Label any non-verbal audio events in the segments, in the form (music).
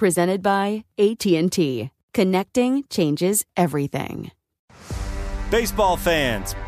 presented by AT&T. Connecting changes everything. Baseball fans,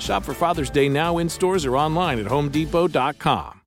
Shop for Father's Day now in stores or online at homedepot.com.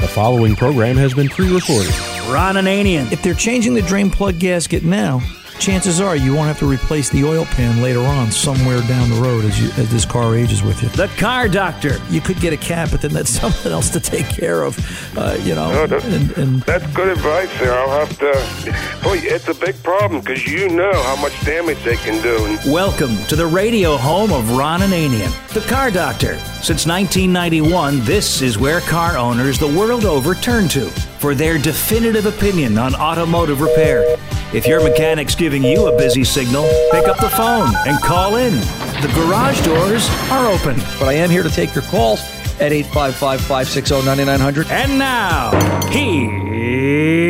The following program has been pre recorded. Ron Ananian. If they're changing the drain plug gasket now, chances are you won't have to replace the oil pan later on somewhere down the road as, you, as this car ages with you. The car doctor. You could get a cap, but then that's (laughs) someone else to take care of, uh, you know. No, that's, and, and that's good advice there. I'll have to. Boy, it's a big problem because you know how much damage they can do. Welcome to the radio home of Ron Ananian, the car doctor. Since 1991, this is where car owners the world over turn to for their definitive opinion on automotive repair. If your mechanic's giving you a busy signal, pick up the phone and call in. The garage doors are open. but I am here to take your calls at 855 560 9900. And now, here's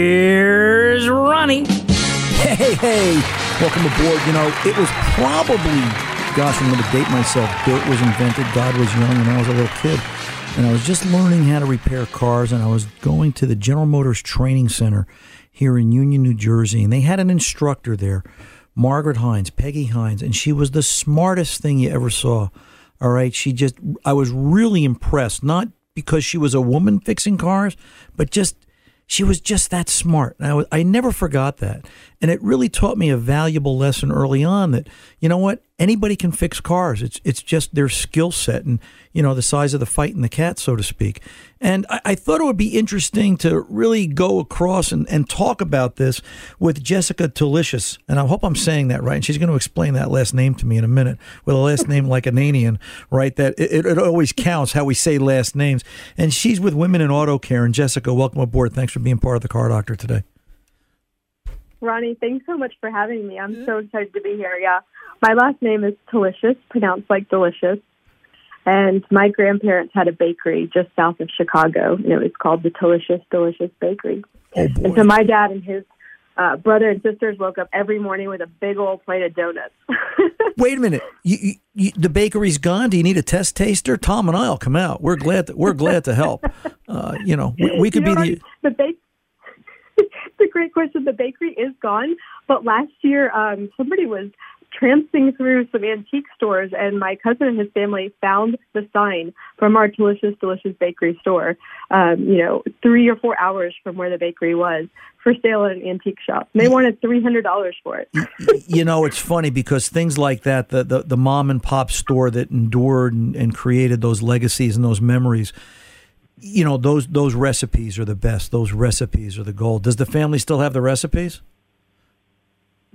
Ronnie. Hey, hey, welcome aboard. You know, it was probably, gosh, I'm going to date myself. Dirt was invented, God was young, and I was a little kid. And I was just learning how to repair cars, and I was going to the General Motors Training Center here in Union, New Jersey, and they had an instructor there, Margaret Hines, Peggy Hines, and she was the smartest thing you ever saw. All right, she just, I was really impressed, not because she was a woman fixing cars, but just she was just that smart. And I, was, I never forgot that. And it really taught me a valuable lesson early on that, you know what, anybody can fix cars. It's, it's just their skill set and, you know, the size of the fight in the cat, so to speak. And I, I thought it would be interesting to really go across and, and talk about this with Jessica Delicious. And I hope I'm saying that right. And she's going to explain that last name to me in a minute with a last name like Ananian, right? That it, it always counts how we say last names. And she's with Women in Auto Care. And Jessica, welcome aboard. Thanks for being part of the Car Doctor today. Ronnie, thanks so much for having me. I'm so excited to be here. Yeah. My last name is Delicious, pronounced like delicious. And my grandparents had a bakery just south of Chicago, and it was called the Delicious Delicious Bakery. Oh, boy. And so my dad and his uh, brother and sisters woke up every morning with a big old plate of donuts. (laughs) Wait a minute. You, you, you, the bakery's gone. Do you need a test taster? Tom and I'll come out. We're glad to, we're glad to help. Uh, you know, we, we could You know, be the the bake. A great question. The bakery is gone, but last year, um, somebody was tramping through some antique stores, and my cousin and his family found the sign from our delicious, delicious bakery store. Um, you know, three or four hours from where the bakery was for sale at an antique shop. And they wanted three hundred dollars for it. you know, it's funny because things like that, the the, the mom and pop store that endured and, and created those legacies and those memories. You know, those those recipes are the best. Those recipes are the gold. Does the family still have the recipes?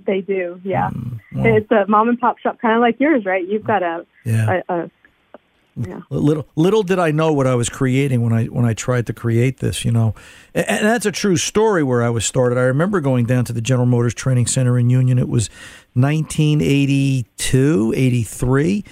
They do, yeah. Mm, well, it's a mom and pop shop, kind of like yours, right? You've got a, yeah. a, a yeah. Little little did I know what I was creating when I when I tried to create this, you know, and, and, that's a true story where I was started. I remember going down to the General Motors Training Center in Union. It was 1982, 83,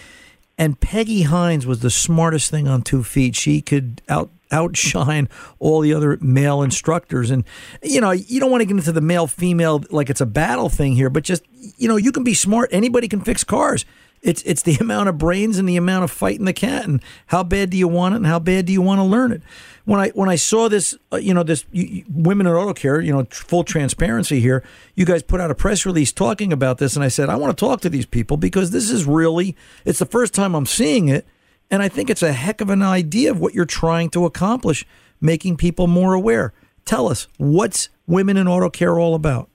and Peggy Hines was the smartest thing on two feet. She could out outshine all the other male instructors. And, you know, you don't want to get into the male female like it's a battle thing here, but just, you know, you can be smart. Anybody can fix cars. It's, it's the (laughs) amount of brains and the amount of fighting the cat and how bad do you want it and how bad do you want to learn it. When I when I saw this, uh, you know, this you, women in auto care, you know, full transparency here. You guys put out a press release talking about this, and I said I want to talk to these people because this is really it's the first time I'm seeing it, and I think it's a heck of an idea of what you're trying to accomplish, making people more aware. Tell us, what's Women in Auto Care all about?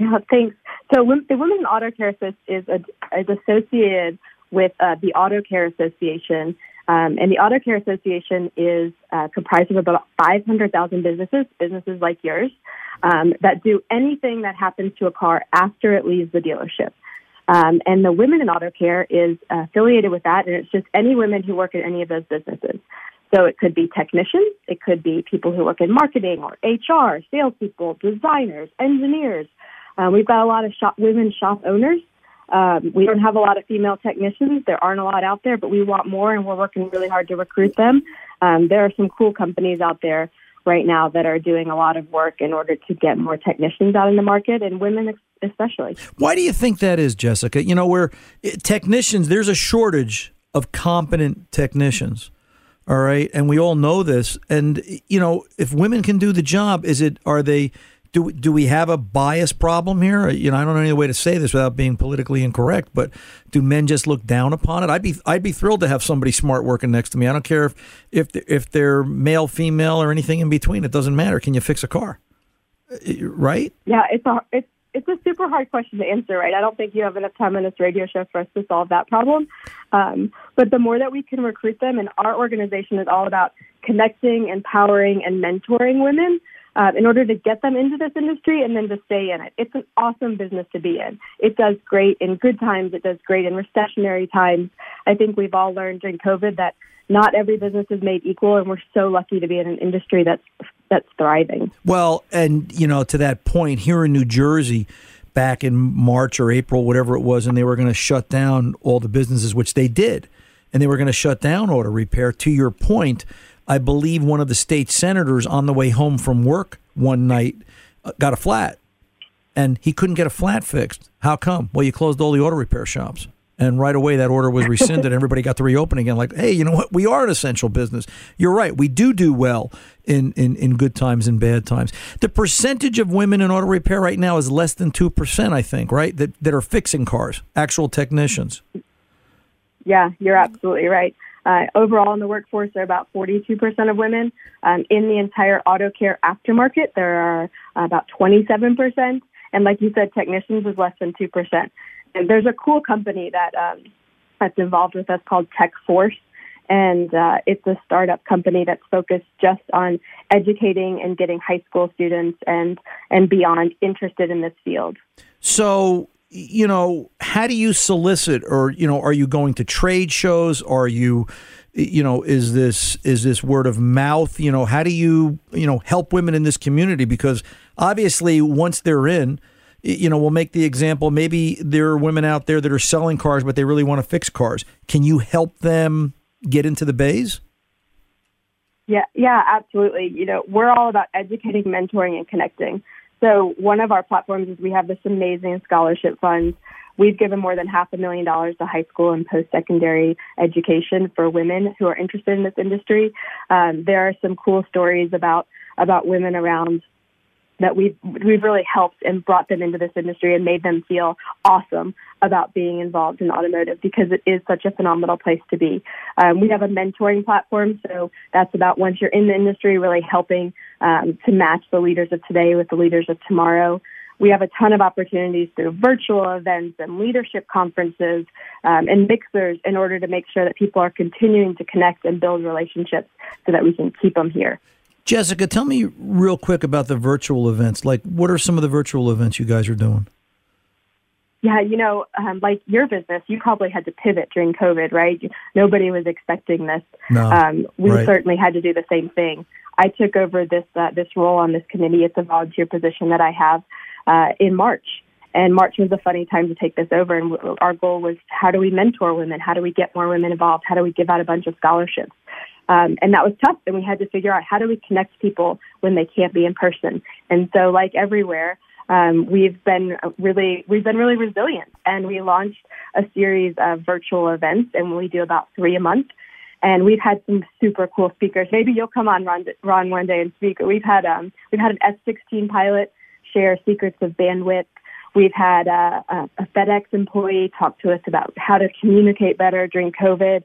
Yeah, thanks. So the Women in Auto Care is, is, is associated with uh, the Auto Care Association. Um, and the Auto Care Association is uh, comprised of about 500,000 businesses, businesses like yours, um, that do anything that happens to a car after it leaves the dealership. Um, and the Women in Auto Care is affiliated with that, and it's just any women who work in any of those businesses. So it could be technicians, it could be people who work in marketing or HR, salespeople, designers, engineers. Uh, we've got a lot of shop, women shop owners. Um, we don't have a lot of female technicians. There aren't a lot out there, but we want more, and we're working really hard to recruit them. Um, there are some cool companies out there right now that are doing a lot of work in order to get more technicians out in the market and women especially. Why do you think that is, Jessica? You know, where technicians, there's a shortage of competent technicians. All right, and we all know this. And you know, if women can do the job, is it are they do do we have a bias problem here? You know, I don't know any way to say this without being politically incorrect, but do men just look down upon it? I'd be I'd be thrilled to have somebody smart working next to me. I don't care if if if they're male, female, or anything in between. It doesn't matter. Can you fix a car? Uh, right? Yeah, it's a it's it's a super hard question to answer, right? I don't think you have enough time on this radio show for us to solve that problem. Um, but the more that we can recruit them, and our organization is all about connecting, empowering, and mentoring women uh, in order to get them into this industry and then to stay in it. It's an awesome business to be in. It does great in good times. It does great in recessionary times. I think we've all learned during COVID that not every business is made equal, and we're so lucky to be in an industry that's that's thriving. Well, and you know, to that point, here in New Jersey, back in March or April, whatever it was, and they were going to shut down all the businesses, which they did, and they were going to shut down auto repair. To your point, I believe one of the state senators on the way home from work one night uh, got a flat and he couldn't get a flat fixed. How come? Well, you closed all the auto repair shops. And right away, that order was rescinded. Everybody got to reopen again. Like, hey, you know what? We are an essential business. You're right. We do do well in, in, in good times and bad times. The percentage of women in auto repair right now is less than 2%, I think, right? That, that are fixing cars, actual technicians. Yeah, you're absolutely right. Uh, overall in the workforce, there are about 42% of women. Um, in the entire auto care aftermarket, there are about 27%. And like you said, technicians is less than 2%. And there's a cool company that um, that's involved with us called Tech Force. And uh, it's a startup company that's focused just on educating and getting high school students and, and beyond interested in this field. So you know, how do you solicit or, you know, are you going to trade shows? Are you, you know, is this, is this word of mouth? You know, how do you, you know, help women in this community? Because obviously once they're in, you know, we'll make the example. Maybe there are women out there that are selling cars, but they really want to fix cars. Can you help them get into the bays? Yeah, yeah, absolutely. You know, we're all about educating, mentoring, and connecting. So one of our platforms is we have this amazing scholarship fund. We've given more than half a million dollars to high school and post-secondary education for women who are interested in this industry. Um, there are some cool stories about about women around that we've we've really helped and brought them into this industry and made them feel awesome about being involved in automotive because it is such a phenomenal place to be. Um, we have a mentoring platform, so that's about once you're in the industry, really helping um, to match the leaders of today with the leaders of tomorrow. We have a ton of opportunities through virtual events and leadership conferences um, and mixers in order to make sure that people are continuing to connect and build relationships so that we can keep them here. Jessica, tell me real quick about the virtual events. Like, what are some of the virtual events you guys are doing? Yeah, you know, um, like your business, you probably had to pivot during COVID, right? Nobody was expecting this. No, um, we right. certainly had to do the same thing. I took over this uh, this role on this committee. It's a volunteer position that I have uh, in March, and March was a funny time to take this over. And our goal was how do we mentor women? How do we get more women involved? How do we give out a bunch of scholarships? Um, and that was tough. And we had to figure out how do we connect people when they can't be in person. And so, like everywhere, um, we've been really we've been really resilient, and we launched a series of virtual events, and we do about three a month. And we've had some super cool speakers. Maybe you'll come on, Ron, Ron one day and speak. We've had um, we've had an F-16 pilot share secrets of bandwidth. We've had uh, a, a FedEx employee talk to us about how to communicate better during COVID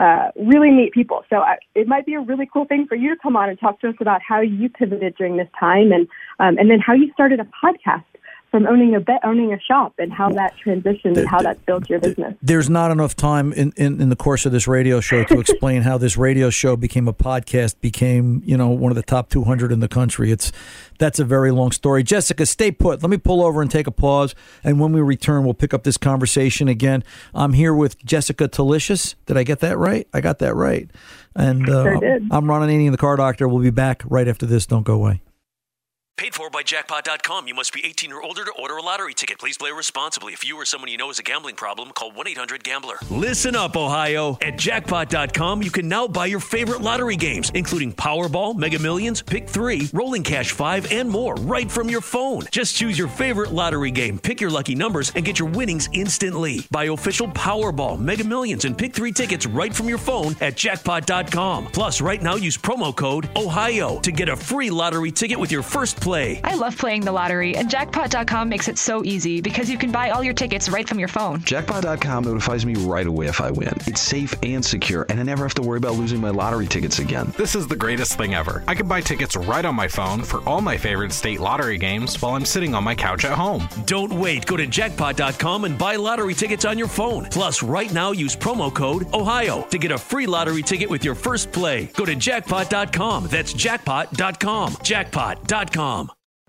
uh, really neat people. So I, it might be a really cool thing for you to come on and talk to us about how you pivoted during this time, and um, and then how you started a podcast from owning a bet, owning a shop, and how that transitioned and how that built your business. There's not enough time in, in, in the course of this radio show to explain how this radio show became a podcast, became you know one of the top 200 in the country. It's that's a very long story. Jessica, stay put. Let me pull over and take a pause, and when we return, we'll pick up this conversation again. I'm here with Jessica Talicious. Did I get that right? I got that right. And uh, sure. I'm Ron Ananian, the car doctor. We'll be back right after this. Don't go away. Paid for by jackpot.com. You must be 18 or older to order a lottery ticket. Please play responsibly. If you or someone you know has a gambling problem, call 1 800 Gambler. Listen up, Ohio. At jackpot.com, you can now buy your favorite lottery games, including Powerball, Mega Millions, Pick 3, Rolling Cash 5, and more, right from your phone. Just choose your favorite lottery game, pick your lucky numbers, and get your winnings instantly. Buy official Powerball, Mega Millions, and Pick 3 tickets right from your phone at jackpot.com. Plus, right now, use promo code OHIO to get a free lottery ticket with your first play. I love playing the lottery, and jackpot.com makes it so easy because you can buy all your tickets right from your phone. Jackpot.com notifies me right away if I win. It's safe and secure, and I never have to worry about losing my lottery tickets again. This is the greatest thing ever. I can buy tickets right on my phone for all my favorite state lottery games while I'm sitting on my couch at home. Don't wait. Go to jackpot.com and buy lottery tickets on your phone. Plus, right now, use promo code OHIO to get a free lottery ticket with your first play. Go to jackpot.com. That's jackpot.com. Jackpot.com.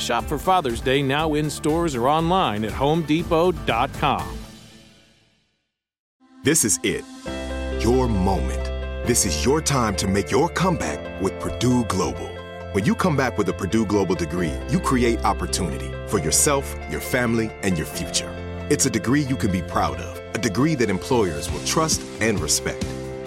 Shop for Father's Day now in stores or online at homedepot.com. This is it. Your moment. This is your time to make your comeback with Purdue Global. When you come back with a Purdue Global degree, you create opportunity for yourself, your family, and your future. It's a degree you can be proud of, a degree that employers will trust and respect.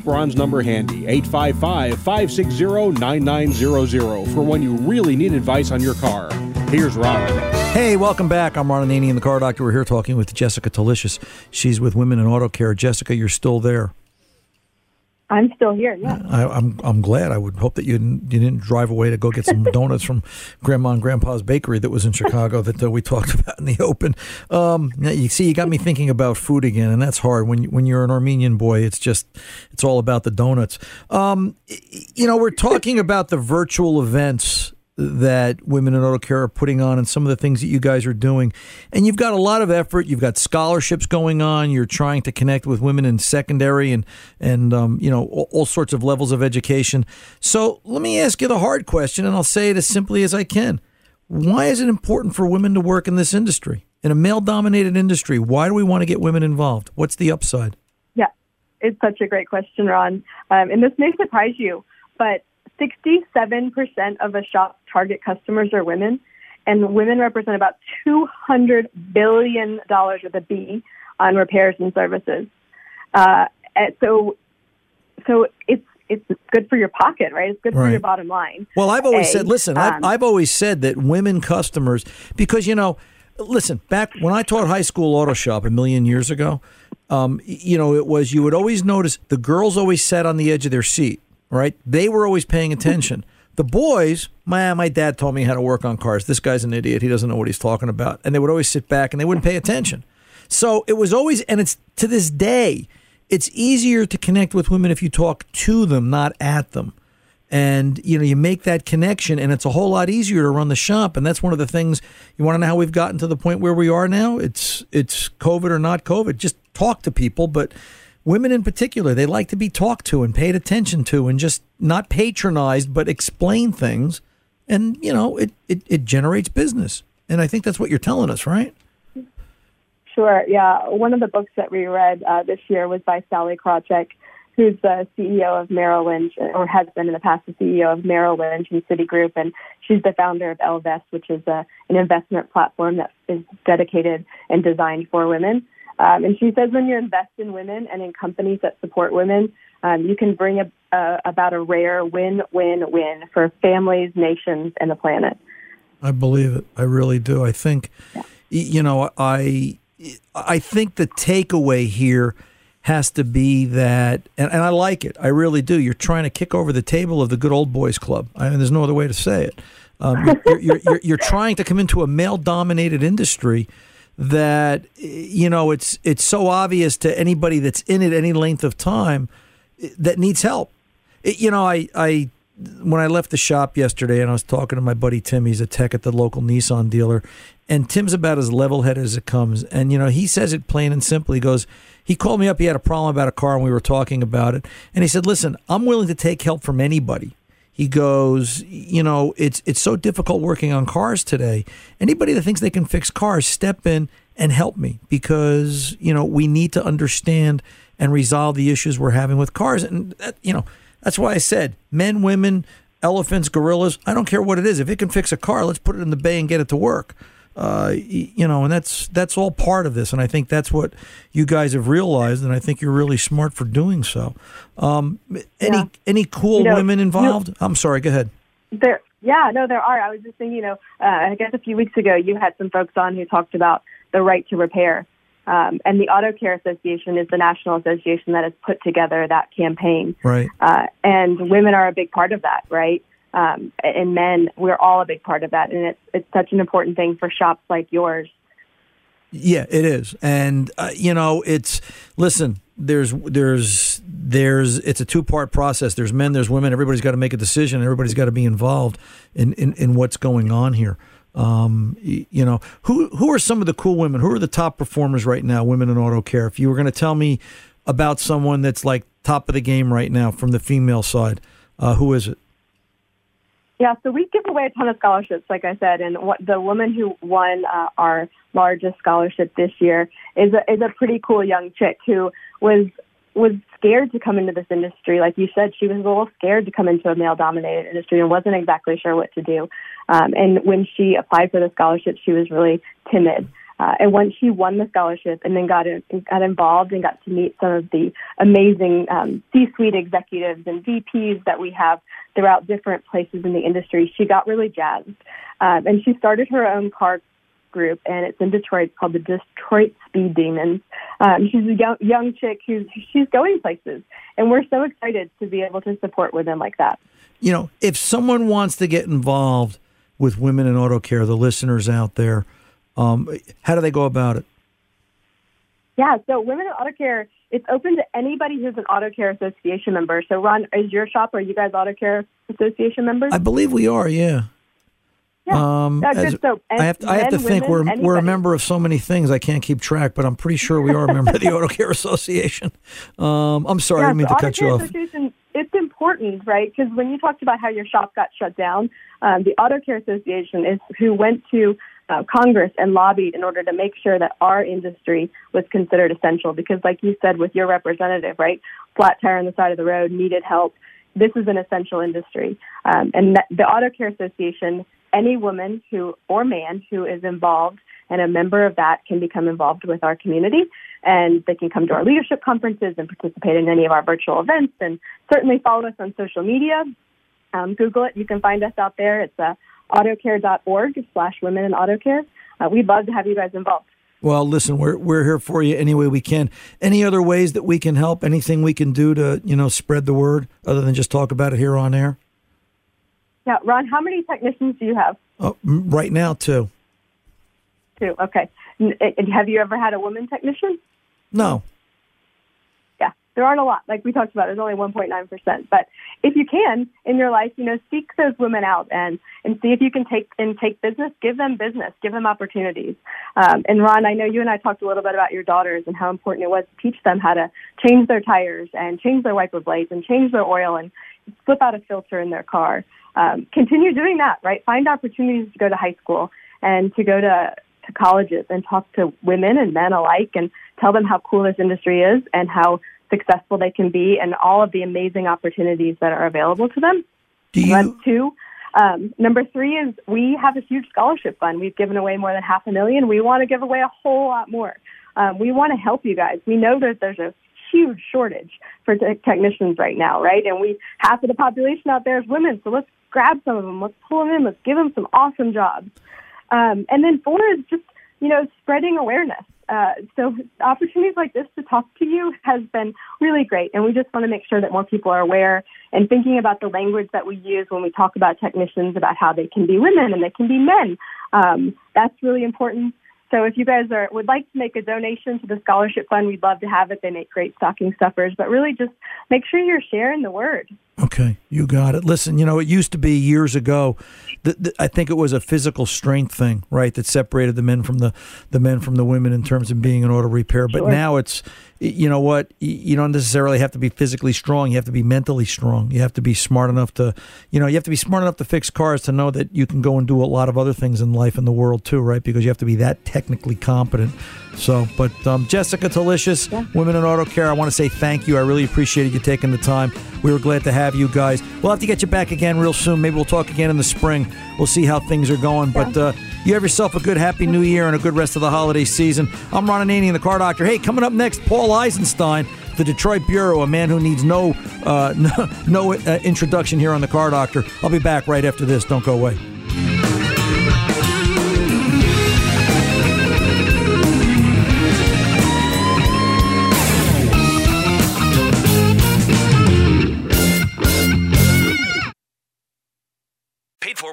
Keep Ron's number handy, 855 560 9900, for when you really need advice on your car. Here's Ron. Hey, welcome back. I'm Ron Ananian, the car doctor. We're here talking with Jessica Talicious. She's with Women in Auto Care. Jessica, you're still there. I'm still here. Yeah. I, I'm I'm glad. I would hope that you didn't, you didn't drive away to go get some (laughs) donuts from Grandma and Grandpa's bakery that was in Chicago that uh, we talked (laughs) about in the open. Um, you see, you got me thinking about food again, and that's hard when when you're an Armenian boy. It's just it's all about the donuts. Um, you know, we're talking about the virtual events that women in auto care are putting on and some of the things that you guys are doing. And you've got a lot of effort. You've got scholarships going on. You're trying to connect with women in secondary and and um, you know all, all, sorts of levels of education. So let me ask you the hard question, and I'll say it as simply as I can. Why is it important for women to work in this industry, in a male-dominated industry? Why do we want to get women involved? What's the upside? Yeah, it's such a great question, Ron. Um, and this may surprise you, but 67% of a shop's target customers are women, and women represent about $200 billion with a B on repairs and services. Uh, and so, so it's it's good for your pocket, right? It's good right. for your bottom line. Well, I've always a, said, listen, um, I've, I've always said that women customers, because you know, listen, back when I taught high school auto shop a million years ago, um, you know, it was you would always notice the girls always sat on the edge of their seat right? They were always paying attention. The boys, my my dad told me how to work on cars. This guy's an idiot. He doesn't know what he's talking about. And they would always sit back and they wouldn't pay attention. So it was always, and it's to this day, it's easier to connect with women if you talk to them, not at them. And you know, you make that connection, and it's a whole lot easier to run the shop. And that's one of the things you want to know how we've gotten to the point where we are now. It's it's COVID or not COVID. Just talk to people, but women in particular, they like to be talked to and paid attention to and just not patronized, but explain things. And, you know, it, it, it generates business. And I think that's what you're telling us, right? Sure. Yeah. One of the books that we read uh, this year was by Sally Krawcheck, who's the CEO of Merrill Lynch, or has been in the past the CEO of Merrill Lynch and Citigroup, and she's the founder of Ellevest, which is a, an investment platform that is dedicated and designed for women. Um, and she says when you invest in women and in companies that support women, um, you can bring a, uh, about a rare win-win-win for families, nations, and the planet. I believe it. I really do. I think, yeah. you know, I I think the takeaway here has to be that, and, and, I like it. I really do. You're trying to kick over the table of the good old boys club. I mean, there's no other way to say it. Um, you're, you're, you're, you're, trying to come into a male-dominated industry that you know it's it's so obvious to anybody that's in it any length of time eh, that needs help. It, you know, I I when I left the shop yesterday and I was talking to my buddy Tim, he's a tech at the local Nissan dealer, and Tim's about as level headed as it comes. And you know, he says it plain and simple. He goes, he called me up. He had a problem about a car, and we were talking about it. And he said, "Listen, I'm willing to take help from anybody." He goes, you know, it's it's so difficult working on cars today. Anybody that thinks they can fix cars, step in and help me because you know we need to understand and resolve the issues we're having with cars. And that, you know, that's why I said men, women, elephants, gorillas. I don't care what it is. If it can fix a car, let's put it in the bay and get it to work. Uh, you know, and that's that's all part of this, and I think that's what you guys have realized, and I think you're really smart for doing so. Um, any Yeah. any cool You know, women you know- involved? I'm sorry. Go ahead. There, yeah, no, there are. I was just thinking, you know, uh, I guess a few weeks ago you had some folks on who talked about the right to repair. Um, and the Auto Care Association is the national association that has put together that campaign. Right. Uh, and women are a big part of that, right? Um, and men, we're all a big part of that. And it's, it's such an important thing for shops like yours. Yeah, it is, and uh, you know, it's listen. There's there's there's it's a two part process. There's men, there's women. Everybody's got to make a decision. Everybody's got to be involved in, in in what's going on here. Um, you know, who who are some of the cool women? Who are the top performers right now? Women in auto care. If you were going to tell me about someone that's like top of the game right now from the female side, uh, who is it? Yeah, so we give away a ton of scholarships, like I said, and what the woman who won uh, our largest scholarship this year is a is a pretty cool young chick who was was scared to come into this industry. Like you said, she was a little scared to come into a male dominated industry and wasn't exactly sure what to do. Um, and when she applied for the scholarship, she was really timid. Uh, and once she won the scholarship and then got in, got involved and got to meet some of the amazing um, C-suite executives and VPs that we have throughout different places in the industry, she got really jazzed. Um, and she started her own car group, and it's in Detroit. It's called the Detroit Speed Demons. Um, she's a young, young chick who's she's going places, and we're so excited to be able to support women like that. you know, if someone wants to get involved with women in auto care, the listeners out there, um, how do they go about it? Yeah, so Women in Auto Care, it's open to anybody who's an Auto Care Association member. So, Ron, is your shop, are you guys Auto Care Association members? I believe we are, yeah. Yeah. Um, Yeah, as- So, I have to, I have to think women, we're we're a member of so many things I can't keep track, but I'm pretty sure we are a member of the Auto Care Association. Um, I'm sorry, I didn't mean to so cut you off. It's important, right? Because when you talked about how your shop got shut down, um, the Auto Care Association is who went to uh, Congress and lobbied in order to make sure that our industry was considered essential. Because, like you said with your representative, right, flat tire on the side of the road needed help. This is an essential industry, um, and the Auto Care Association. Any woman who or man who is involved and a member of that can become involved with our community and they can come to our leadership conferences and participate in any of our virtual events and certainly follow us on social media um, google it you can find us out there it's uh, autocare.org slash women in autocare. uh, we'd love to have you guys involved Well, listen, we're we're here for you any way we can. Any other ways that we can help? Anything we can do to you know spread the word other than just talk about it here on air? yeah ron how many technicians do you have Oh, right now too. two okay and have you ever had a woman technician No. There aren't a lot. Like we talked about, there's only 1.9%. But if you can in your life, you know, seek those women out and and see if you can take and take business. Give them business. Give them opportunities. Um, and Ron, I know you and I talked a little bit about your daughters and how important it was to teach them how to change their tires and change their wiper blades and change their oil and flip out a filter in their car. Um, continue doing that. Right. Find opportunities to go to high school and to go to to colleges and talk to women and men alike and tell them how cool this industry is and how successful they can be and all of the amazing opportunities that are available to them. Do That's two. Um, number three is we have a huge scholarship fund. We've given away more than half a million. We want to give away a whole lot more. Um, we want to help you guys. We know that there's a huge shortage for te- technicians right now, right? And we half of the population out there is women, so let's grab some of them. Let's pull them in. Let's give them some awesome jobs. Um, and then four is just, you know, spreading awareness. Uh, so opportunities like this to talk to you has been really great. And we just want to make sure that more people are aware and thinking about the language that we use when we talk about technicians, about how they can be women and they can be men. Um, that's really important. So if you guys are would like to make a donation to the scholarship fund, we'd love to have it. They make great stocking stuffers, but really just make sure you're sharing the word. Okay, you got it. Listen, you know, it used to be years ago. That I think it was a physical strength thing, right? That separated the men from the the men from the women in terms of being an auto repair. But Sure. now it's, you know what? You don't necessarily have to be physically strong. You have to be mentally strong. You have to be smart enough to, you know, you have to be smart enough to fix cars to know that you can go and do a lot of other things in life in the world too, right? Because you have to be that technically competent. So, but um, Jessica Delicious, Women in Auto Care, I want to say thank you. I really appreciated you taking the time. We were glad to have you guys. We'll have to get you back again real soon. Maybe we'll talk again in the spring. We'll see how things are going. But uh, You have yourself a good, happy new year and a good rest of the holiday season. I'm Ron Ananian, the car doctor. Hey, coming up next, Paul Eisenstein, the Detroit Bureau, a man who needs no, uh, (laughs) no, no uh, introduction here on the car doctor. I'll be back right after this. Don't go away.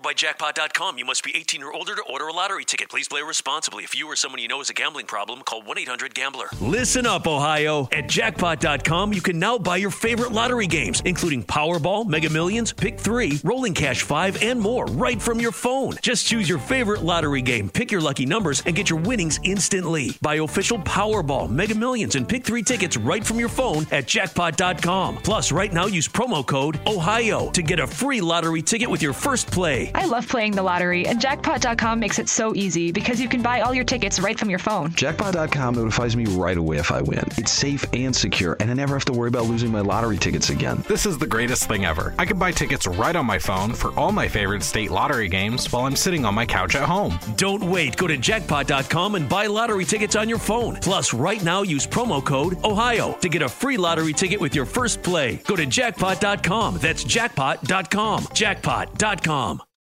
By jackpot.com. You must be 18 or older to order a lottery ticket. Please play responsibly. If you or someone you know has a gambling problem, call 1 800 Gambler. Listen up, Ohio. At jackpot.com, you can now buy your favorite lottery games, including Powerball, Mega Millions, Pick 3, Rolling Cash 5, and more, right from your phone. Just choose your favorite lottery game, pick your lucky numbers, and get your winnings instantly. Buy official Powerball, Mega Millions, and Pick 3 tickets right from your phone at jackpot.com. Plus, right now, use promo code OHIO to get a free lottery ticket with your first play. I love playing the lottery, and jackpot.com makes it so easy because you can buy all your tickets right from your phone. Jackpot.com notifies me right away if I win. It's safe and secure, and I never have to worry about losing my lottery tickets again. This is the greatest thing ever. I can buy tickets right on my phone for all my favorite state lottery games while I'm sitting on my couch at home. Don't wait. Go to jackpot.com and buy lottery tickets on your phone. Plus, right now, use promo code OHIO to get a free lottery ticket with your first play. Go to jackpot.com. That's jackpot.com. Jackpot.com.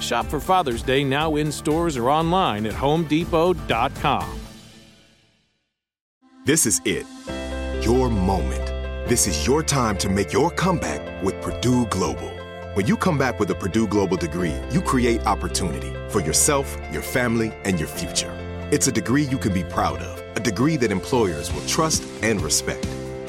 Shop for Father's Day now in stores or online at homedepot.com. This is it. Your moment. This is your time to make your comeback with Purdue Global. When you come back with a Purdue Global degree, you create opportunity for yourself, your family, and your future. It's a degree you can be proud of, a degree that employers will trust and respect.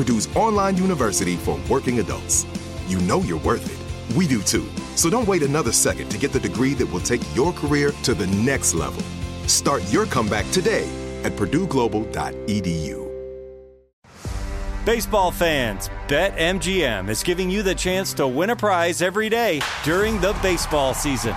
Purdue's online university for working adults. You know you're worth it. We do too. So don't wait another second to get the degree that will take your career to the next level. Start your comeback today at purdueglobal.edu. Baseball fans, BetMGM is giving you the chance to win a prize every day during the baseball season.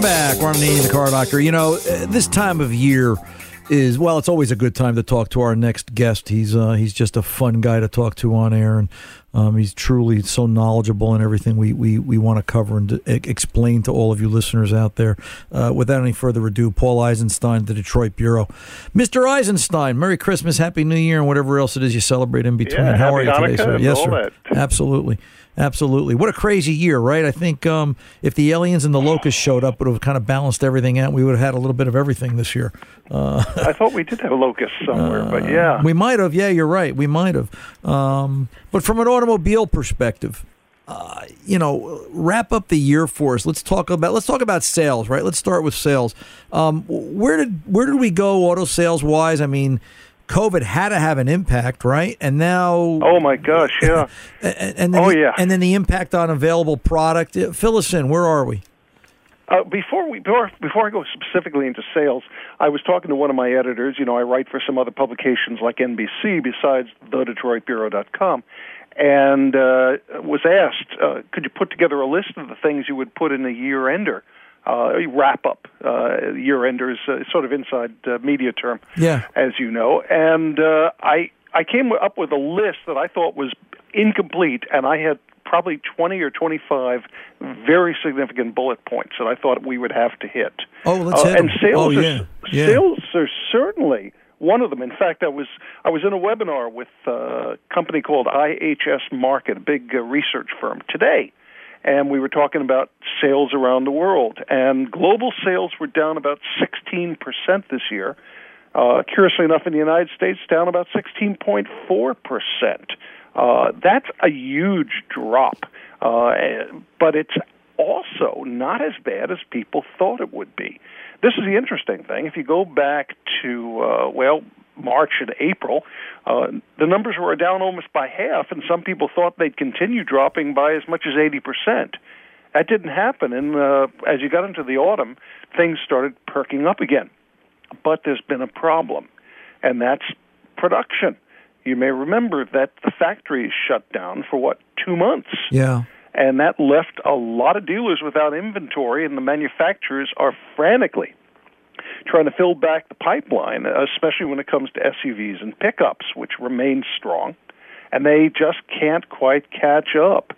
Welcome back. Ananian, the car doctor. You know, uh, this time of year, is well. It's always a good time to talk to our next guest. He's uh, he's just a fun guy to talk to on air, and um, he's truly so knowledgeable in everything we we, we want to cover and to explain to all of you listeners out there. Uh, without any further ado, Paul Eisenstein, the Detroit Bureau, Mr. Eisenstein. Merry Christmas, Happy New Year, and whatever else it is you celebrate in between. Yeah, How are you today, sir? Yes, sir. Absolutely. Absolutely. What a crazy year, right? I think um, if the aliens and the locusts showed up, it would have kind of balanced everything out. We would have had a little bit of everything this year. Uh, (laughs) I thought we did have locusts somewhere, but yeah. we might have. Yeah, you're right. We might have. Um, but from an automobile perspective, uh, you know, wrap up the year for us. Let's talk about let's talk about sales, right? Let's start with sales. Um, where did where did we go auto sales wise? I mean, COVID had to have an impact, right? And now, Oh my gosh, yeah. (laughs) and, and then Oh, the, yeah. and then the impact on available product. Fill us in. Where are we? Uh, before we before, before I go specifically into sales, I was talking to one of my editors. You know, I write for some other publications like NBC besides thedetroitbureau.com, and uh, was asked, uh, could you put together a list of the things you would put in a year ender? Uh, a wrap up uh, year enders, uh, sort of inside uh, media term, Yeah. as you know. And uh, I I came up with a list that I thought was incomplete, and I had probably 20 or 25 very significant bullet points that I thought we would have to hit. Oh, let's Uh, hit and 'em. sales Oh, are, yeah. Yeah. sales are certainly one of them. In fact, I was I was in a webinar with uh, a company called IHS Markit, a big uh, research firm today, and we were talking about sales around the world. And global sales were down about 16 percent this year. Uh, curiously enough, in the United States, down about 16.4 percent. Uh, that's a huge drop, uh, but it's also not as bad as people thought it would be. This is the interesting thing. If you go back to, uh, well, March and April, uh, the numbers were down almost by half, and some people thought they'd continue dropping by as much as 80%. That didn't happen, and uh, as you got into the autumn, things started perking up again. But there's been a problem, and that's production. You may remember that the factories shut down for what, two months? Yeah. and that left a lot of dealers without inventory, and the manufacturers are frantically trying to fill back the pipeline, especially when it comes to SUVs and pickups, which remain strong, and they just can't quite catch up.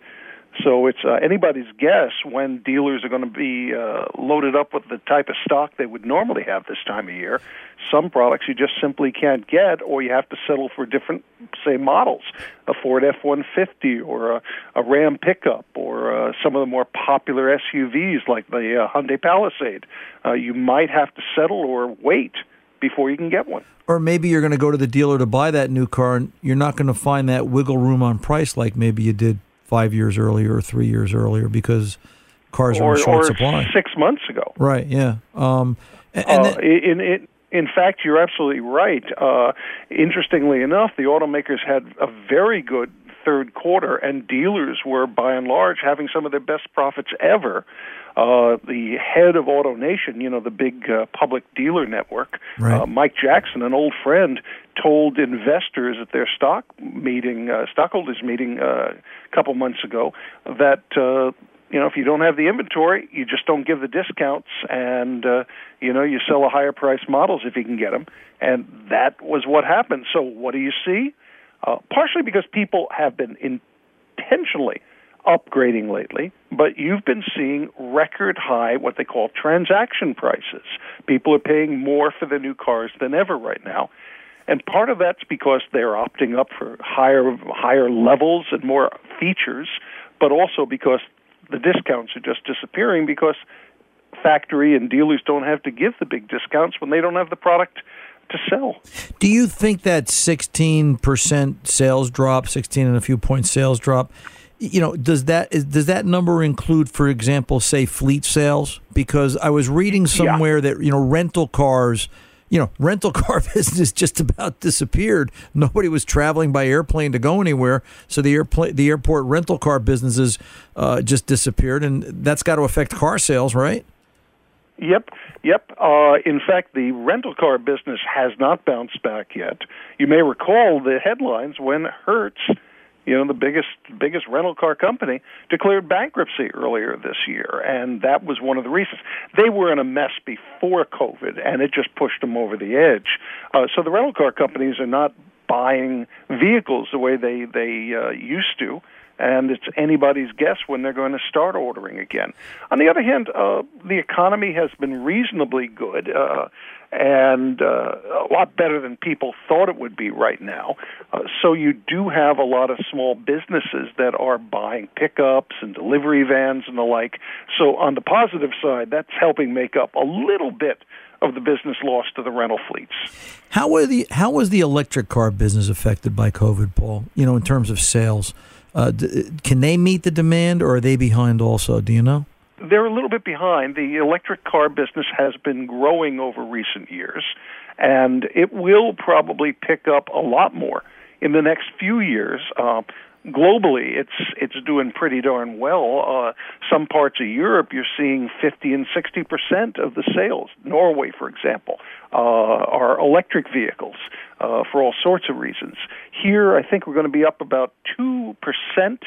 So it's uh, anybody's guess when dealers are going to be uh, loaded up with the type of stock they would normally have this time of year. Some products you just simply can't get, or you have to settle for different, say, models a Ford F 150 or a, a Ram pickup or uh, some of the more popular SUVs like the uh, Hyundai Palisade. Uh, you might have to settle or wait before you can get one. Or maybe you're going to go to the dealer to buy that new car, and you're not going to find that wiggle room on price like maybe you did five years earlier or three years earlier because cars are in short or supply. six months ago. Right. Yeah. Um, and, and uh, then- in, in in fact, you're absolutely right. Uh, interestingly enough, the automakers had a very good third quarter, and dealers were, by and large, having some of their best profits ever. Uh, the head of AutoNation, you know, the big uh, public dealer network, Right. uh, Mike Jackson, an old friend, told investors at their stock meeting, uh, stockholders meeting uh, a couple months ago, that uh, you know if you don't have the inventory, you just don't give the discounts, and uh, you know you sell a higher price models if you can get them, and that was what happened. So what do you see? Uh, partially because people have been intentionally upgrading lately, but you've been seeing record high what they call transaction prices. People are paying more for the new cars than ever right now. And part of that's because they're opting up for higher higher levels and more features, but also because the discounts are just disappearing because factory and dealers don't have to give the big discounts when they don't have the product to sell. Do you think that 16% sales drop, 16 and a few point sales drop, you know, does that is, does that number include, for example, say fleet sales? Because I was reading somewhere that you know rental cars, you know, rental (laughs) car business just about disappeared. Nobody was traveling by airplane to go anywhere, so the airplane, the airport rental car businesses uh, just disappeared, and that's got to affect car sales, right? Yep, yep. Uh, in fact, the rental car business has not bounced back yet. You may recall the headlines when Hertz you know, the biggest biggest rental car company declared bankruptcy earlier this year, and that was one of the reasons. They were in a mess before COVID, and it just pushed them over the edge. Uh, so the rental car companies are not buying vehicles the way they they uh, used to and it's anybody's guess when they're going to start ordering again. On the other hand, uh, the economy has been reasonably good. Uh, and uh, a lot better than people thought it would be right now. Uh, so you do have a lot of small businesses that are buying pickups and delivery vans and the like. So on the positive side, that's helping make up a little bit of the business lost to the rental fleets. How were the how was the electric car business affected by COVID, Paul? You know, in terms of sales, uh, d- can they meet the demand, or are they behind also? Do you know? They're a little bit behind. The electric car business has been growing over recent years, and it will probably pick up a lot more in the next few years. Uh, globally, it's it's doing pretty darn well. Uh, some parts of Europe, you're seeing 50 and 60 percent of the sales. Norway, for example, uh, are electric vehicles uh, for all sorts of reasons. Here, I think we're going to be up about two percent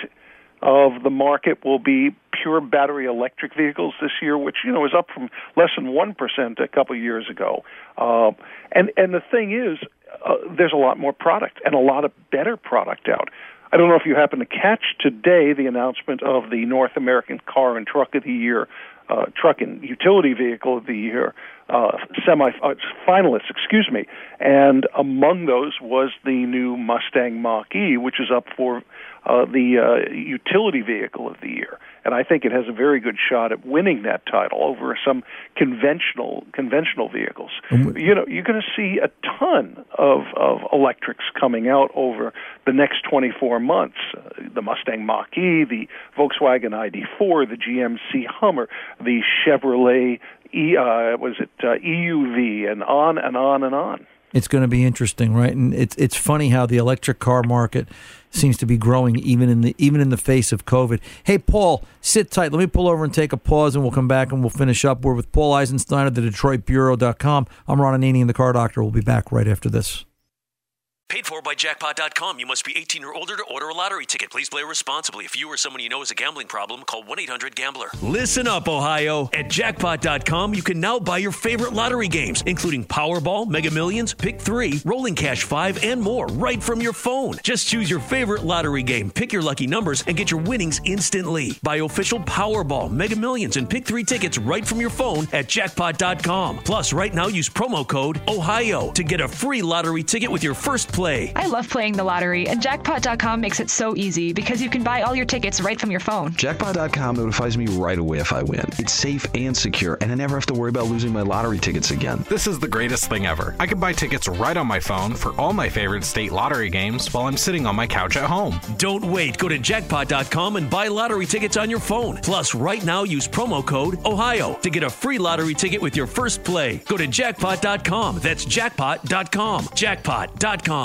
of the market will be pure battery electric vehicles this year, which you know is up from less than one percent a couple of years ago. Uh, and and the thing is, uh, there's a lot more product and a lot of better product out. I don't know if you happen to catch today the announcement of the North American Car and Truck of the Year, uh, Truck and Utility Vehicle of the Year uh, semi uh, finalists, excuse me, and among those was the new Mustang Mach-E, which is up for uh, the uh, utility vehicle of the year, and I think it has a very good shot at winning that title over some conventional conventional vehicles. you know, you're going to see a ton of of electrics coming out over the next 24 months. Uh, the Mustang Mach-E, the Volkswagen ID4, the GMC Hummer, the Chevrolet E, uh, was it uh, EUV, and on and on and on. It's going to be interesting, right? And it's it's funny how the electric car market seems to be growing even in the even in the face of COVID. Hey, Paul, sit tight. Let me pull over and take a pause, and we'll come back and we'll finish up. We're with Paul Eisenstein of the DetroitBureau.com. I'm Ron Ananian, the Car Doctor. We'll be back right after this. Paid for by jackpot.com. You must be 18 or older to order a lottery ticket. Please play responsibly. If you or someone you know has a gambling problem, call 1 800 Gambler. Listen up, Ohio. At jackpot.com, you can now buy your favorite lottery games, including Powerball, Mega Millions, Pick 3, Rolling Cash 5, and more, right from your phone. Just choose your favorite lottery game, pick your lucky numbers, and get your winnings instantly. Buy official Powerball, Mega Millions, and Pick 3 tickets right from your phone at jackpot.com. Plus, right now, use promo code OHIO to get a free lottery ticket with your first play. I love playing the lottery, and jackpot.com makes it so easy because you can buy all your tickets right from your phone. Jackpot.com notifies me right away if I win. It's safe and secure, and I never have to worry about losing my lottery tickets again. This is the greatest thing ever. I can buy tickets right on my phone for all my favorite state lottery games while I'm sitting on my couch at home. Don't wait. Go to jackpot.com and buy lottery tickets on your phone. Plus, right now, use promo code OHIO to get a free lottery ticket with your first play. Go to jackpot.com. That's jackpot.com. Jackpot.com.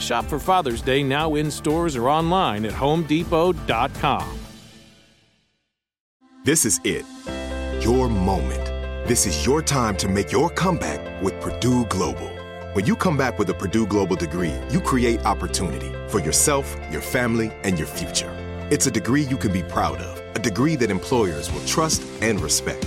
Shop for Father's Day now in stores or online at homedepot.com. This is it. Your moment. This is your time to make your comeback with Purdue Global. When you come back with a Purdue Global degree, you create opportunity for yourself, your family, and your future. It's a degree you can be proud of, a degree that employers will trust and respect.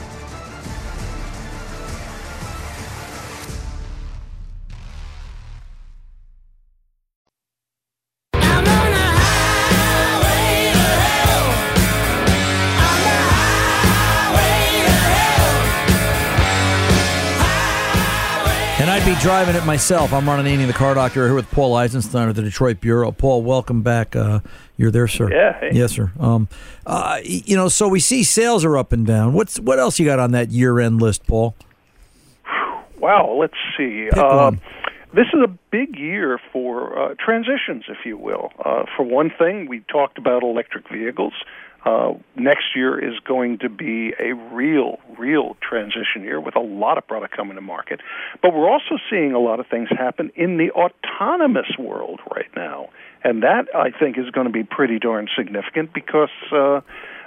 Driving it myself. I'm Ron Ananian, the car doctor, here with Paul Eisenstein of the Detroit Bureau. Paul, welcome back. Uh, you're there, sir. Yeah, hey. Yes, sir. Um, uh, you know, so we see sales are up and down. What's what else you got on that year-end list, Paul? Wow, let's see. Uh, this is a big year for uh, transitions, if you will. Uh, for one thing, we talked about electric vehicles. Uh, next year is going to be a real, real transition year with a lot of product coming to market. But we're also seeing a lot of things happen in the autonomous world right now. And that, I think, is going to be pretty darn significant because uh,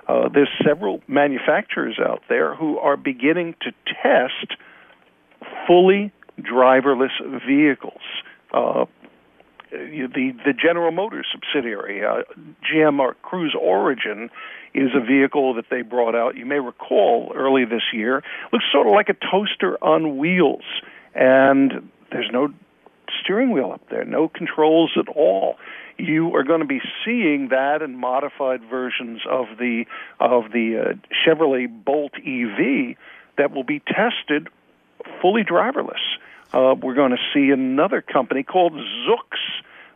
uh, there's several manufacturers out there who are beginning to test fully driverless vehicles. Uh, the the General Motors subsidiary, uh, GM or Cruise Origin, is a vehicle that they brought out. You may recall early this year. Looks sort of like a toaster on wheels, and there's no steering wheel up there, no controls at all. You are going to be seeing that in modified versions of the of the uh, Chevrolet Bolt EV that will be tested fully driverless. Uh, we're going to see another company called Zoox,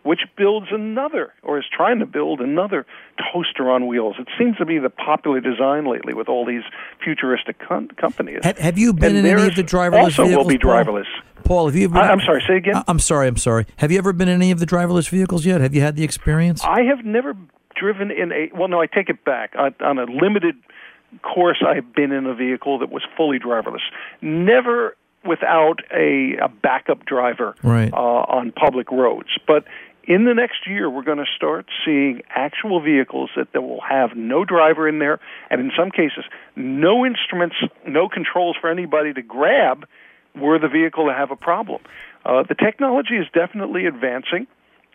which builds another, or is trying to build another toaster on wheels. It seems to be the popular design lately with all these futuristic com- companies. Have, have you been And in any of the driverless also vehicles? will be driverless. Paul, have you ever? I- I'm sorry, say again? I- I'm sorry. I'm sorry. Have you ever been in any of the driverless vehicles yet? Have you had the experience? I have never driven in a. Well, no, I take it back. On, on a limited course, I've been in a vehicle that was fully driverless. Never without a, a backup driver Right. uh, on public roads. But in the next year, we're going to start seeing actual vehicles that, that will have no driver in there, and in some cases, no instruments, no controls for anybody to grab were the vehicle to have a problem. Uh, the technology is definitely advancing.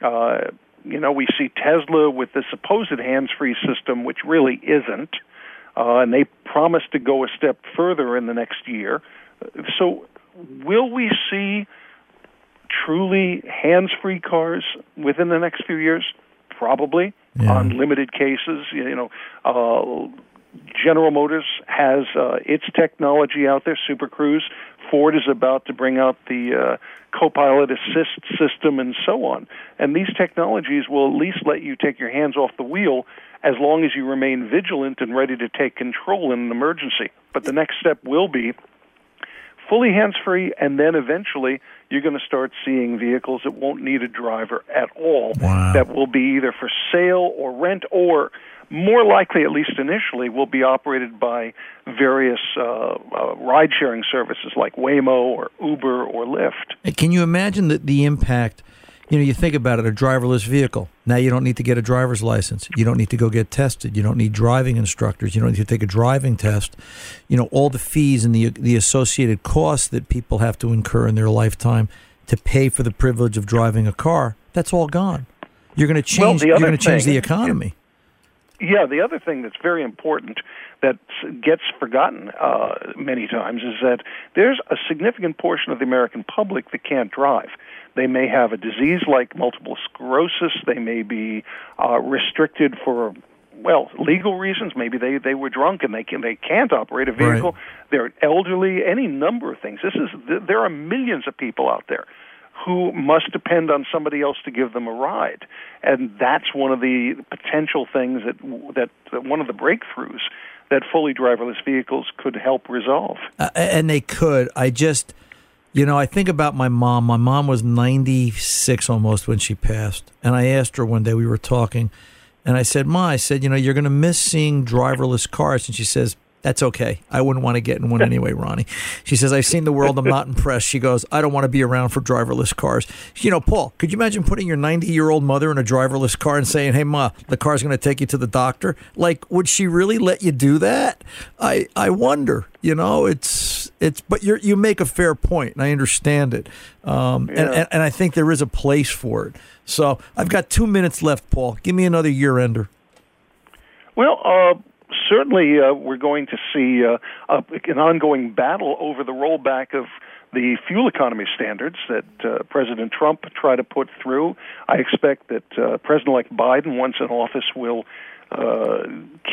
Uh, you know, we see Tesla with the supposed hands-free system, which really isn't, uh, and they promise to go a step further in the next year. So, will we see truly hands-free cars within the next few years? Probably on limited cases. You know, uh, General Motors has uh, its technology out there, Super Cruise. Ford is about to bring out the uh, co-pilot assist system and so on. And these technologies will at least let you take your hands off the wheel as long as you remain vigilant and ready to take control in an emergency. But the next step will be fully hands free, and then eventually you're going to start seeing vehicles that won't need a driver at all. That will be either for sale or rent, or more likely, at least initially, will be operated by various uh, uh, ride sharing services like Waymo or Uber or Lyft. Can you imagine the, the impact? You know, you think about it, a driverless vehicle. Now you don't need to get a driver's license. You don't need to go get tested. You don't need driving instructors. You don't need to take a driving test. You know, all the fees and the the associated costs that people have to incur in their lifetime. to pay for the privilege of driving a car, that's all gone. You're going to change. the you're going to change the economy. Yeah, the other thing that's very important that gets forgotten uh, many times is that there's a significant portion of the American public that can't drive. They may have a disease like multiple sclerosis. They may be uh, restricted for well legal reasons. Maybe they they were drunk and they can they can't operate a vehicle. They're elderly. Any number of things. This is there are millions of people out there who must depend on somebody else to give them a ride, and that's one of the potential things that that, that one of the breakthroughs that fully driverless vehicles could help resolve. Uh, and they could. I just, you know, I think about my mom. My mom was 96 almost when she passed. And I asked her one day, we were talking, and I said, Ma, I said, you know, you're going to miss seeing driverless cars. And she says, that's okay. I wouldn't want to get in one (laughs) anyway, Ronnie. She says, I've seen the world. I'm not impressed. She goes, I don't want to be around for driverless cars. You know, Paul, could you imagine putting your 90 year old mother in a driverless car and saying, Hey, Ma, the car's going to take you to the doctor? Like, would she really let you do that? I, I wonder. You know, it's, it's, but you you make a fair point, and I understand it. Um, and, Yeah. and, and I think there is a place for it. So I've got two minutes left, Paul. Give me another year ender. Well, uh, certainly uh, we're going to see uh, a, an ongoing battle over the rollback of the fuel economy standards that uh, President Trump tried to put through. I expect that uh, President-elect Biden, once in office, will uh,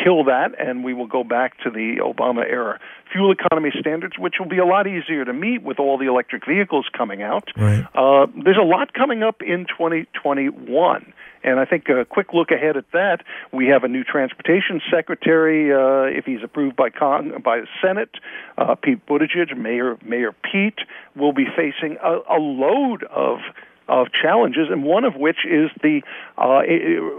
kill that, and we will go back to the Obama era fuel economy standards, which will be a lot easier to meet with all the electric vehicles coming out. Right. Uh, there's a lot coming up in 2021. And I think a quick look ahead at that, we have a new transportation secretary, uh, if he's approved by Con- by the Senate. Uh, Pete Buttigieg, Mayor Mayor Pete, will be facing a, a load of of challenges, and one of which is the uh,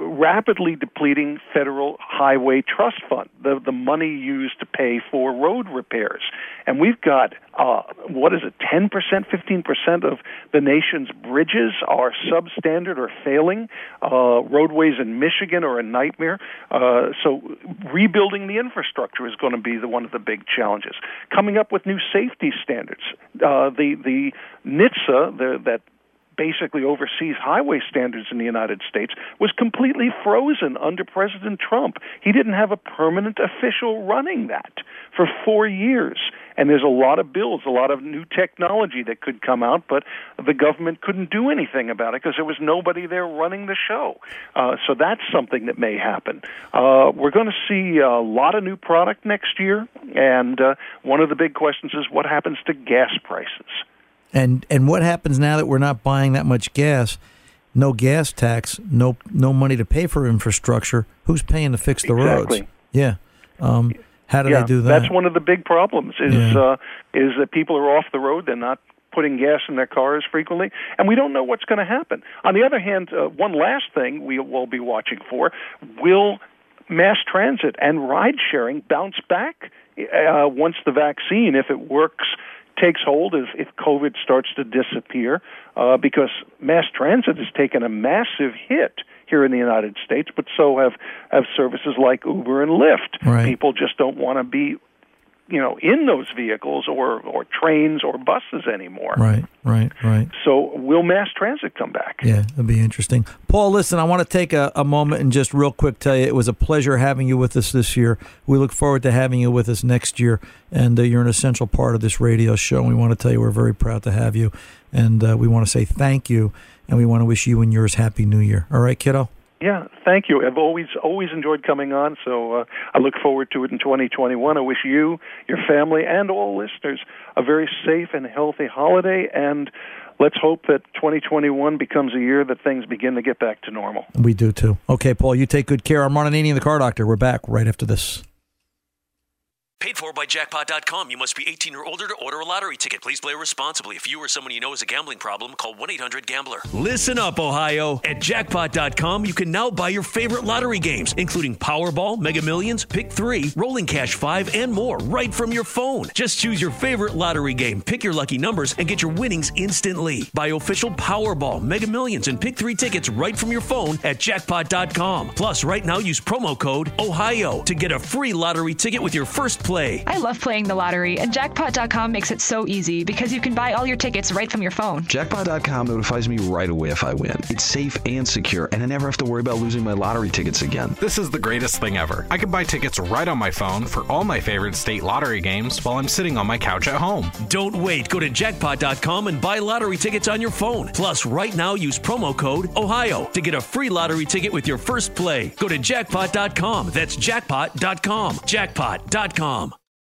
rapidly depleting federal highway trust fund, the the money used to pay for road repairs. And we've got uh, what is it, ten percent, fifteen percent of the nation's bridges are substandard or failing. Uh, roadways in Michigan are a nightmare. Uh, so rebuilding the infrastructure is going to be the one of the big challenges. Coming up with new safety standards. Uh, the the NHTSA, the, that basically oversees highway standards in the United States was completely frozen under President Trump. He didn't have a permanent official running that for 4 years. And there's a lot of bills, a lot of new technology that could come out, but the government couldn't do anything about it because there was nobody there running the show. Uh, so that's something that may happen. Uh, we're going to see a lot of new product next year, and uh, one of the big questions is what happens to gas prices. And and what happens now that we're not buying that much gas? No gas tax, no no money to pay for infrastructure. Who's paying to fix the roads? Yeah. Um, how do yeah, they do that? That's one of the big problems. Is Yeah. uh, is that people are off the road. They're not putting gas in their cars frequently, and we don't know what's going to happen. On the other hand, uh, one last thing we will be watching for: will mass transit and ride sharing bounce back uh, once the vaccine, if it works, takes hold, if, if COVID starts to disappear, uh, because mass transit has taken a massive hit here in the United States, but so have, have services like Uber and Lyft. Right. People just don't want to be, you know, in those vehicles or, or trains or buses anymore. Right, right, right. So will mass transit come back? Yeah, it'll be interesting. Paul, listen, I want to take a, a moment and just real quick tell you it was a pleasure having you with us this year. We look forward to having you with us next year, and uh, you're an essential part of this radio show. And we want to tell you we're very proud to have you, and uh, we want to say thank you, and we want to wish you and yours happy New Year. All right, kiddo. Yeah, thank you. I've always always enjoyed coming on, so uh, I look forward to it in 2021. I wish you, your family, and all listeners a very safe and healthy holiday, and let's hope that 2021 becomes a year that things begin to get back to normal. We do too. Okay, Paul, you take good care. I'm Ron Ananian, the car doctor. We're back right after this. Paid for by jackpot.com. You must be 18 or older to order a lottery ticket. Please play responsibly. If you or someone you know has a gambling problem, call 1 800 Gambler. Listen up, Ohio. At jackpot.com, you can now buy your favorite lottery games, including Powerball, Mega Millions, Pick 3, Rolling Cash 5, and more, right from your phone. Just choose your favorite lottery game, pick your lucky numbers, and get your winnings instantly. Buy official Powerball, Mega Millions, and Pick 3 tickets right from your phone at jackpot.com. Plus, right now, use promo code OHIO to get a free lottery ticket with your first play. I love playing the lottery, and jackpot.com makes it so easy because you can buy all your tickets right from your phone. Jackpot.com notifies me right away if I win. It's safe and secure, and I never have to worry about losing my lottery tickets again. This is the greatest thing ever. I can buy tickets right on my phone for all my favorite state lottery games while I'm sitting on my couch at home. Don't wait. Go to jackpot.com and buy lottery tickets on your phone. Plus, right now use promo code OHIO to get a free lottery ticket with your first play. Go to jackpot.com. That's jackpot.com. Jackpot.com.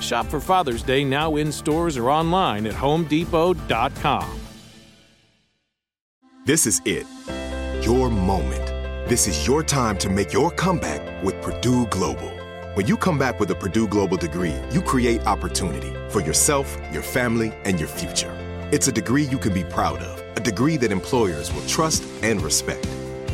Shop for Father's Day now in stores or online at homedepot.com. This is it. Your moment. This is your time to make your comeback with Purdue Global. When you come back with a Purdue Global degree, you create opportunity for yourself, your family, and your future. It's a degree you can be proud of, a degree that employers will trust and respect.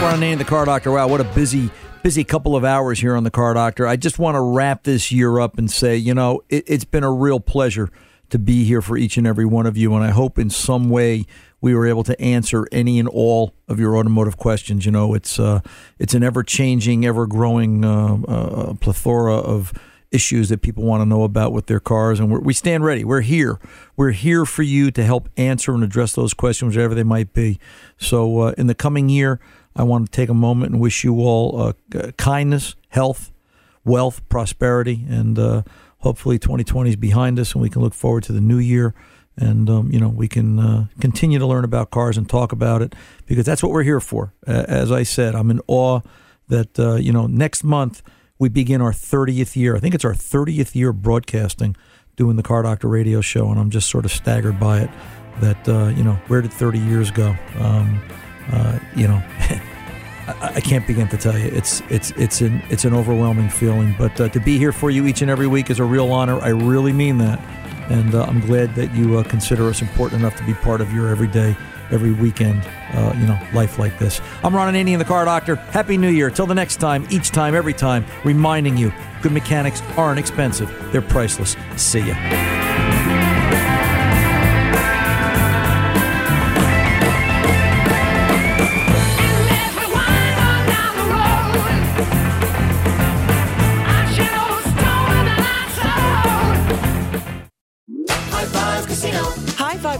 We're on the Car Doctor. Wow, what a busy, busy couple of hours here on the Car Doctor. I just want to wrap this year up and say, you know, it, it's been a real pleasure to be here for each and every one of you, and I hope in some way we were able to answer any and all of your automotive questions. You know, it's uh, it's an ever changing, ever growing uh, uh, plethora of issues that people want to know about with their cars, and we stand ready. We're here. We're here for you to help answer and address those questions, whatever they might be. So, uh, in the coming year, I want to take a moment and wish you all uh, kindness, health, wealth, prosperity, and uh, hopefully 2020 is behind us, and we can look forward to the new year. And um, you know we can uh, continue to learn about cars and talk about it because that's what we're here for. as I said, I'm in awe that uh, you know next month we begin our 30th year. I think it's our 30th year broadcasting, doing the Car Doctor radio show, and I'm just sort of staggered by it. That uh, you know, where did 30 years go? Um, uh, you know, (laughs) I, I, can't begin to tell you. It's it's it's an it's an overwhelming feeling. But uh, to be here for you each and every week is a real honor. I really mean that. and uh, I'm glad that you uh, consider us important enough to be part of your everyday, every weekend, uh, you know, life like this. I'm Ron Ananian, the Car Doctor. Happy New Year. Till the next time, each time, every time, reminding you, good mechanics aren't expensive. They're priceless. See ya.